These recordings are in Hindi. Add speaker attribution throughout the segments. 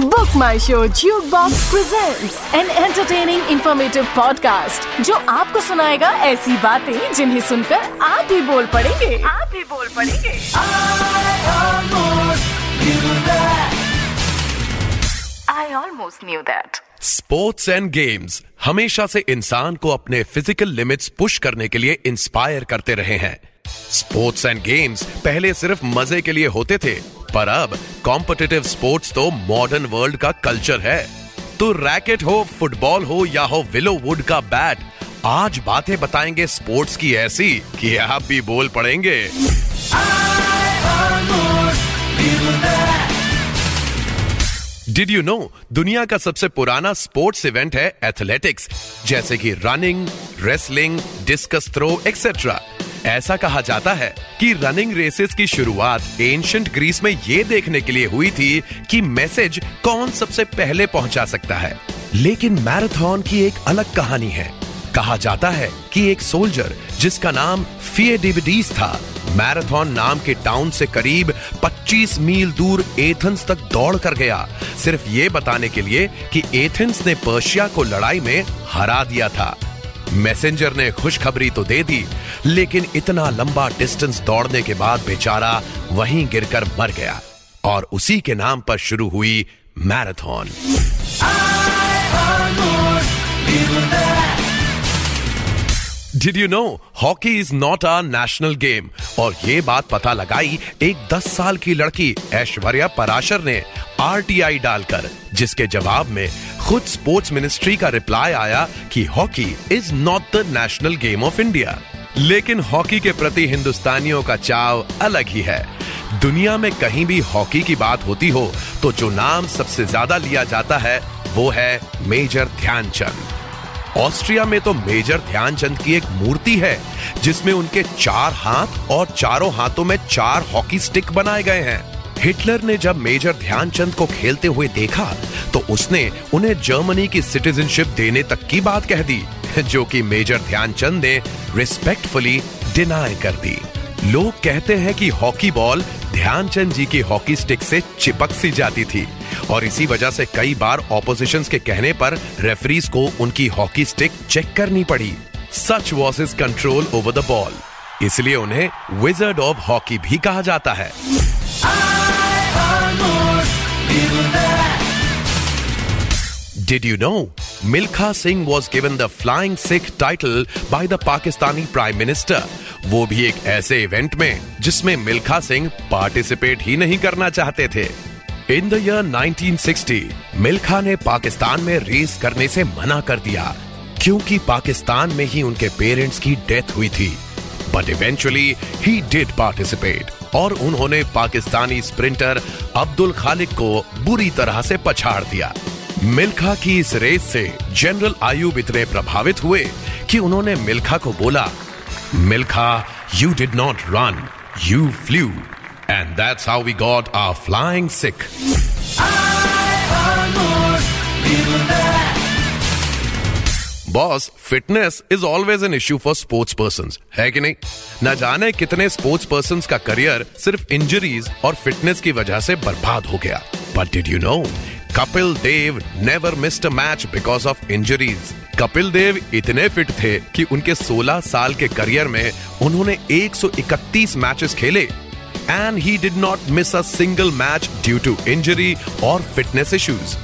Speaker 1: Book show Show box presents an entertaining informative podcast जो आपको सुनाएगा ऐसी बातें जिन्हें सुनकर आप भी बोल पड़ेंगे। आप भी बोल पड़ेंगे। I almost knew that.
Speaker 2: Sports and games हमेशा से इंसान को अपने फ़िज़िकल लिमिट्स पुश करने के लिए इंस्पायर करते रहे हैं। स्पोर्ट्स एंड गेम्स पहले सिर्फ़ मज़े के लिए होते थे पर अब कॉम्पिटिटिव स्पोर्ट्स तो मॉडर्न वर्ल्ड का कल्चर है। तो रैकेट हो फुटबॉल हो या हो विलो वुड का बैट आज बातें बताएँगे स्पोर्ट्स की ऐसी कि आप भी बोल पड़ेंगे। डिड यू नो दुनिया का सबसे पुराना स्पोर्ट्स इवेंट है एथलेटिक्स जैसे कि running wrestling discus throw etcetera ऐसा कहा जाता है कि रनिंग रेसेस की शुरुआत एंशंट ग्रीस में ये देखने के लिए हुई थी कि मैसेज कौन सबसे पहले पहुँचा सकता है। लेकिन मैराथन की एक अलग कहानी है। कहा जाता है कि एक सोल्जर जिसका नाम फिएडिविडीज था मैराथन नाम के टाउन से करीब 25 मील दूर एथेंस तक दौड़ कर गया। सिर्फ़ ये बताने के लिए कि एथेंस ने पर्शिया को लड़ाई में हरा दिया था। मैसेंजर ने खुशखबरी तो दे दी, लेकिन इतना लंबा डिस्टेंस दौड़ने के बाद बेचारा वहीं गिरकर मर गया और उसी के नाम पर शुरू हुई marathon did you know hockey is not a national game और ये बात पता लगाई एक 10 साल की लड़की ऐश्वर्या पराशर ने आरटीआई डालकर, जिसके जवाब में खुद स्पोर्ट्स मिनिस्ट्री का रिप्लाई आया कि hockey is not the national game of India लेकिन हॉकी के प्रति हिंदुस्तानियों का चाव अलग ही है। दुनिया में कहीं भी हॉकी की बात होती हो तो जो नाम सबसे ज़्यादा लिया जाता है, वो है मेजर ध्यानचंद। ऑस्ट्रिया में तो मेजर ध्यानचंद की एक मूर्ति है, जिसमें उनके चार हाथ और चारों हाथों में चार हॉकी स्टिक बनाए गए हैं। हिटलर ने जब मेजर ध्यानचंद को खेलते हुए देखा तो उसने उन्हें जर्मनी की सिटीजनशिप देने तक की बात कह दी, जो कि मेजर ध्यानचंद ने रिस्पेक्टफुली डिनाई कर दी। लोग कहते हैं कि हॉकी बॉल ध्यानचंद जी की हॉकी स्टिक से चिपक सी जाती थी और इसी वजह से कई बार ऑपोजिशन के कहने पर रेफरीज को उनकी हॉकी स्टिक चेक करनी पड़ी। Such was his control over the ball इसलिए उन्हें विजर्ड ऑफ़ हॉकी भी कहा जाता है। Did you know? Milkha Singh was given the Flying Sikh title by the Pakistani Prime Minister? वो भी एक ऐसे इवेंट में जिसमें मिल्खा सिंह पार्टिसिपेट ही नहीं करना चाहते थे। इन द ईयर 1960 मिल्खा ने पाकिस्तान में रेस करने से मना कर दिया, क्योंकि पाकिस्तान में ही उनके पेरेंट्स की डेथ हुई थी। But eventually he did participate और उन्होंने पाकिस्तानी स्प्रिंटर अब्दुल खालिक को बुरी तरह से पछाड़ दिया। मिल्खा की इस रेस से जनरल आयुब इतने प्रभावित हुए कि उन्होंने मिल्खा को बोला, Milkha you did not run you flew and that's how we got our flying Sikh boss fitness is always an issue for sports person है कि नहीं? न जाने कितने स्पोर्ट्स पर्सन का करियर सिर्फ़ इंजरीज और फिटनेस की वजह से बर्बाद हो गया। But did you know Kapil Dev never missed a match because of injuries Kapil Dev इतने फिट थे कि उनके 16 साल के करियर में उन्होंने 131 मैचेस खेले। And he did not miss a single match due to injury और फिटनेस इश्यूज़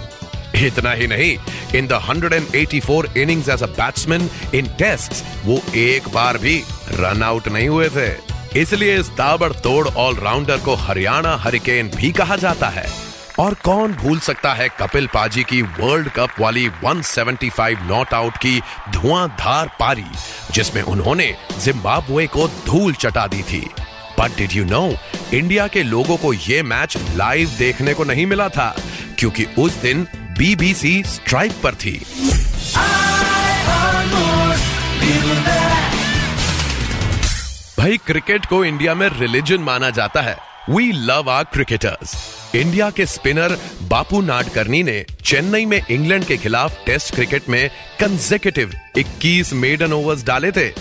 Speaker 2: इतना ही नहीं in the 184 innings as a batsman in test वो एक बार भी रन आउट नहीं हुए थे। इसलिए इस ताबड़तोड़ ऑलराउंडर को हरियाणा हरिकेन भी कहा जाता है। और कौन भूल सकता है कपिल पाजी की वर्ल्ड कप वाली 175 नॉट आउट की धुआंधार पारी, जिसमें उन्होंने जिम्बाब्वे को धूल चटा दी थी। But did you know India के लोगों को यह मैच लाइव देखने को नहीं मिला था, क्योंकि उस दिन बीबीसी स्ट्राइक पर थी। भाई क्रिकेट को इंडिया में रिलीजन माना जाता है। We love our cricketers India के स्पिनर बापू नाडकर्णी ने चेन्नई में इंग्लैंड के खिलाफ टेस्ट क्रिकेट में कंजेकेटिव 21 मेडन ओवर्स डाले थे।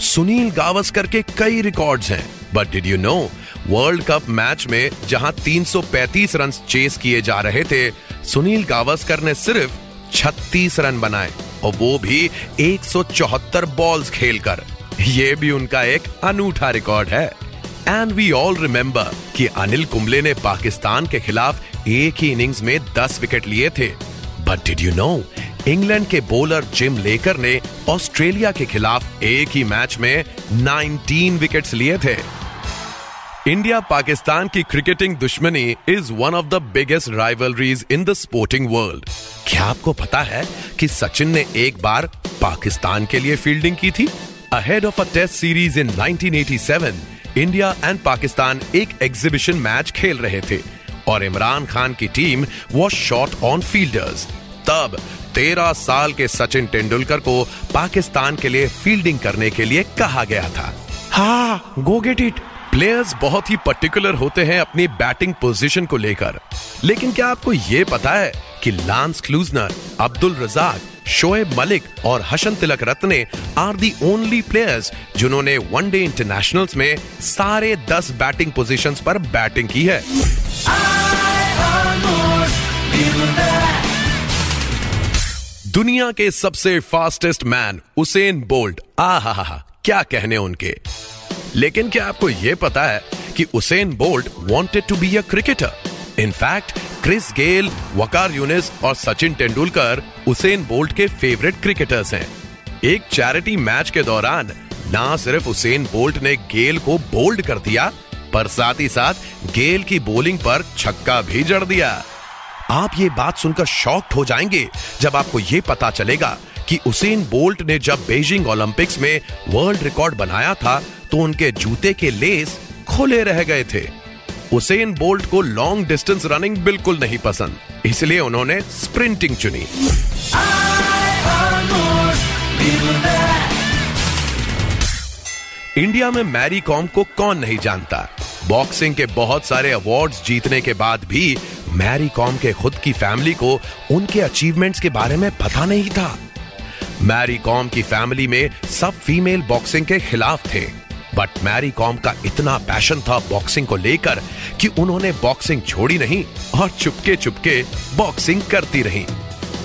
Speaker 2: सुनील गावस्कर के कई रिकॉर्ड्स हैं। But did you know world cup match में जहाँ 335 रन चेस किए जा रहे थे, सुनील गावस्कर ने सिर्फ़ 36 रन बनाए और वो भी 174 बॉल्स खेलकर। ये भी उनका एक अनूठा रिकॉर्ड है। एंड वी ऑल रिमेंबर कि अनिल कुंबले ने पाकिस्तान के खिलाफ एक ही इनिंग्स में 10 विकेट लिए थे। But did you know England के बॉलर जिम लेकर ने ऑस्ट्रेलिया के खिलाफ एक ही मैच में 19 विकेट्स लिए थे। इंडिया पाकिस्तान की क्रिकेटिंग दुश्मनी is one of the biggest rivalries in the sporting world क्या आपको पता है कि सचिन ने एक बार पाकिस्तान के लिए फील्डिंग की थी? Ahead of a test series in 1987 India and Pakistan एक एग्जीबिशन मैच खेल रहे थे और इमरान खान की team was short on fielders तब तेरह साल के सचिन तेंदुलकर को पाकिस्तान के लिए फील्डिंग करने के लिए कहा गया था। हाँ गो गेट इट प्लेयर्स बहुत ही पर्टिकुलर होते हैं अपनी बैटिंग पोजीशन को लेकर। लेकिन क्या आपको ये पता है कि लांस क्लूजनर अब्दुल रजाक शोएब मलिक और Hasan Tillakaratne are the only players जिन्होंने वनडे इंटरनेशनल्स में सारे दस बैटिंग पोजीशंस पर बैटिंग की है। दुनिया के सबसे फास्टेस्ट मैन उसेन बोल्ट आ हा हा क्या कहने उनके? लेकिन क्या आपको यह पता है कि Usain Bolt wanted to be a cricketer in fact Chris Gayle, Waqar Younis और सचिन तेंदुलकर उसेन बोल्ट के फेवरेट क्रिकेटर्स हैं। एक चैरिटी मैच के दौरान ना सिर्फ़ उसेन बोल्ट ने गेल को बोल्ड कर दिया, पर साथ ही साथ गेल की बॉलिंग पर छक्का भी जड़ दिया। आप ये बात सुनकर शॉक्ड हो जाएँगे जब आपको ये पता चलेगा कि उसेन बोल्ट ने जब बेजिंग ओलंपिक्स में वर्ल्ड रिकॉर्ड बनाया था तो उनके जूते के लेस खुले रह गए थे। उसेन बोल्ट को लॉन्ग डिस्टेंस रनिंग बिल्कुल नहीं पसंद, इसलिए उन्होंने स्प्रिंटिंग चुनी। इंडिया में मैरी कॉम को कौन नहीं जानता? बॉक्सिंग के बहुत सारे अवार्ड्स जीतने के बाद भी मैरी कॉम के खुद की फैमिली को उनके अचीवमेंट्स के बारे में पता नहीं था। मैरी कॉम की फैमिली में सब फीमेल बॉक्सिंग के खिलाफ थे। बट मैरी कॉम का इतना पैशन था बॉक्सिंग को लेकर कि उन्होंने बॉक्सिंग छोड़ी नहीं और चुपके चुपके बॉक्सिंग करती रही।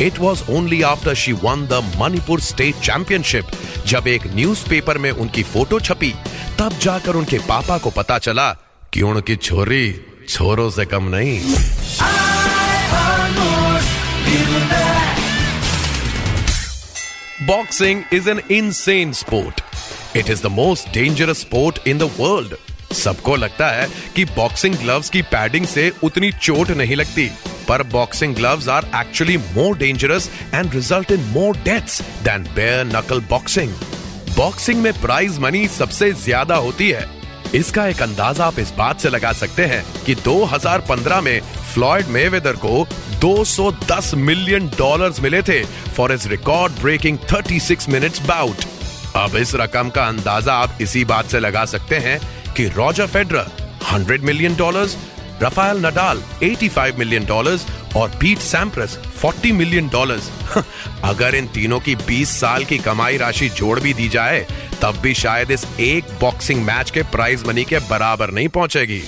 Speaker 2: It was only after she won the Manipur state championship जब एक न्यूज़पेपर में उनकी फ़ोटो छपी, तब जाकर उनके पापा को पता चला कि उनकी छोरी छोरों से कम नहीं। Boxing is an insane sport it is the most dangerous sport in the world सबको लगता है कि बॉक्सिंग ग्लव्स की पैडिंग से उतनी चोट नहीं लगती, पर boxing gloves are actually more dangerous and result in more deaths than bare knuckle boxing boxing में प्राइज मनी सबसे ज़्यादा होती है। इसका एक अंदाज़ा आप इस बात से लगा सकते हैं कि 2015 में फ्लॉयड मेवेदर को 210 मिलियन डॉलर्स मिले थे for his record breaking 36 minutes bout अब इस रकम का अंदाज़ा आप इसी बात से लगा सकते हैं कि Roger Federer 100 million dollars Rafael Nadal 85 million dollars और पीट सैम्प्रस 40 मिलियन डॉलर्स अगर इन तीनों की 20 साल की कमाई राशि जोड़ भी दी जाए, तब भी शायद इस एक बॉक्सिंग मैच के प्राइज मनी के बराबर नहीं पहुंचेगी।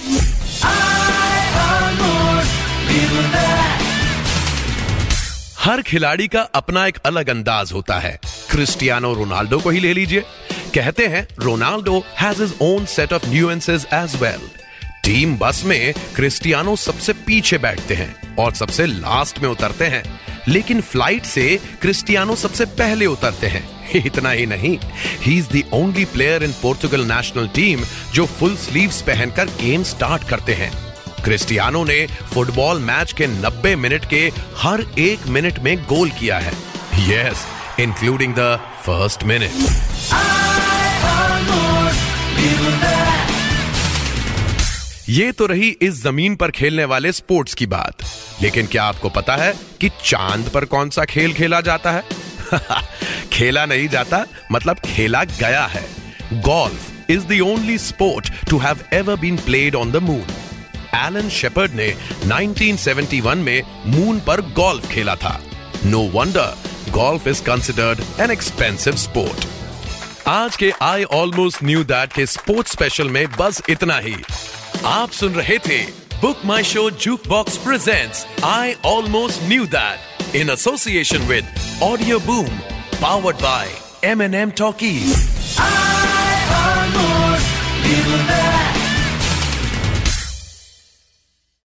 Speaker 2: हर खिलाड़ी का अपना एक अलग अंदाज होता है। क्रिस्टियानो रोनाल्डो को ही ले लीजिए। कहते हैं, Ronaldo has his own set of nuances as well team bus में क्रिस्टियानो सबसे पीछे बैठते हैं और सबसे लास्ट में उतरते हैं। लेकिन फ़्लाइट से क्रिस्टियानो सबसे पहले उतरते हैं। इतना ही नहीं he is the only player in Portugal national team जो फुल स्लीव्स पहनकर गेम स्टार्ट करते हैं। क्रिस्टियानो ने फुटबॉल मैच के 90 मिनट के हर एक मिनट में गोल किया है। Yes including the first minute ये तो रही इस ज़मीन पर खेलने वाले स्पोर्ट्स की बात। लेकिन क्या आपको पता है कि चाँद पर कौन सा खेल खेला जाता है? खेला नहीं जाता मतलब खेला गया है। Golf is the only sport to have ever been played on the moon Alan Shepard ने 1971 में मून पर गोल्फ खेला था। No wonder golf is considered an expensive sport आज के आई ऑलमोस्ट न्यू दैट के स्पोर्ट्स स्पेशल में बस इतना ही। आप सुन रहे थे Book My Show jukebox presents I almost knew that in association with Audioboom powered by M N M talkies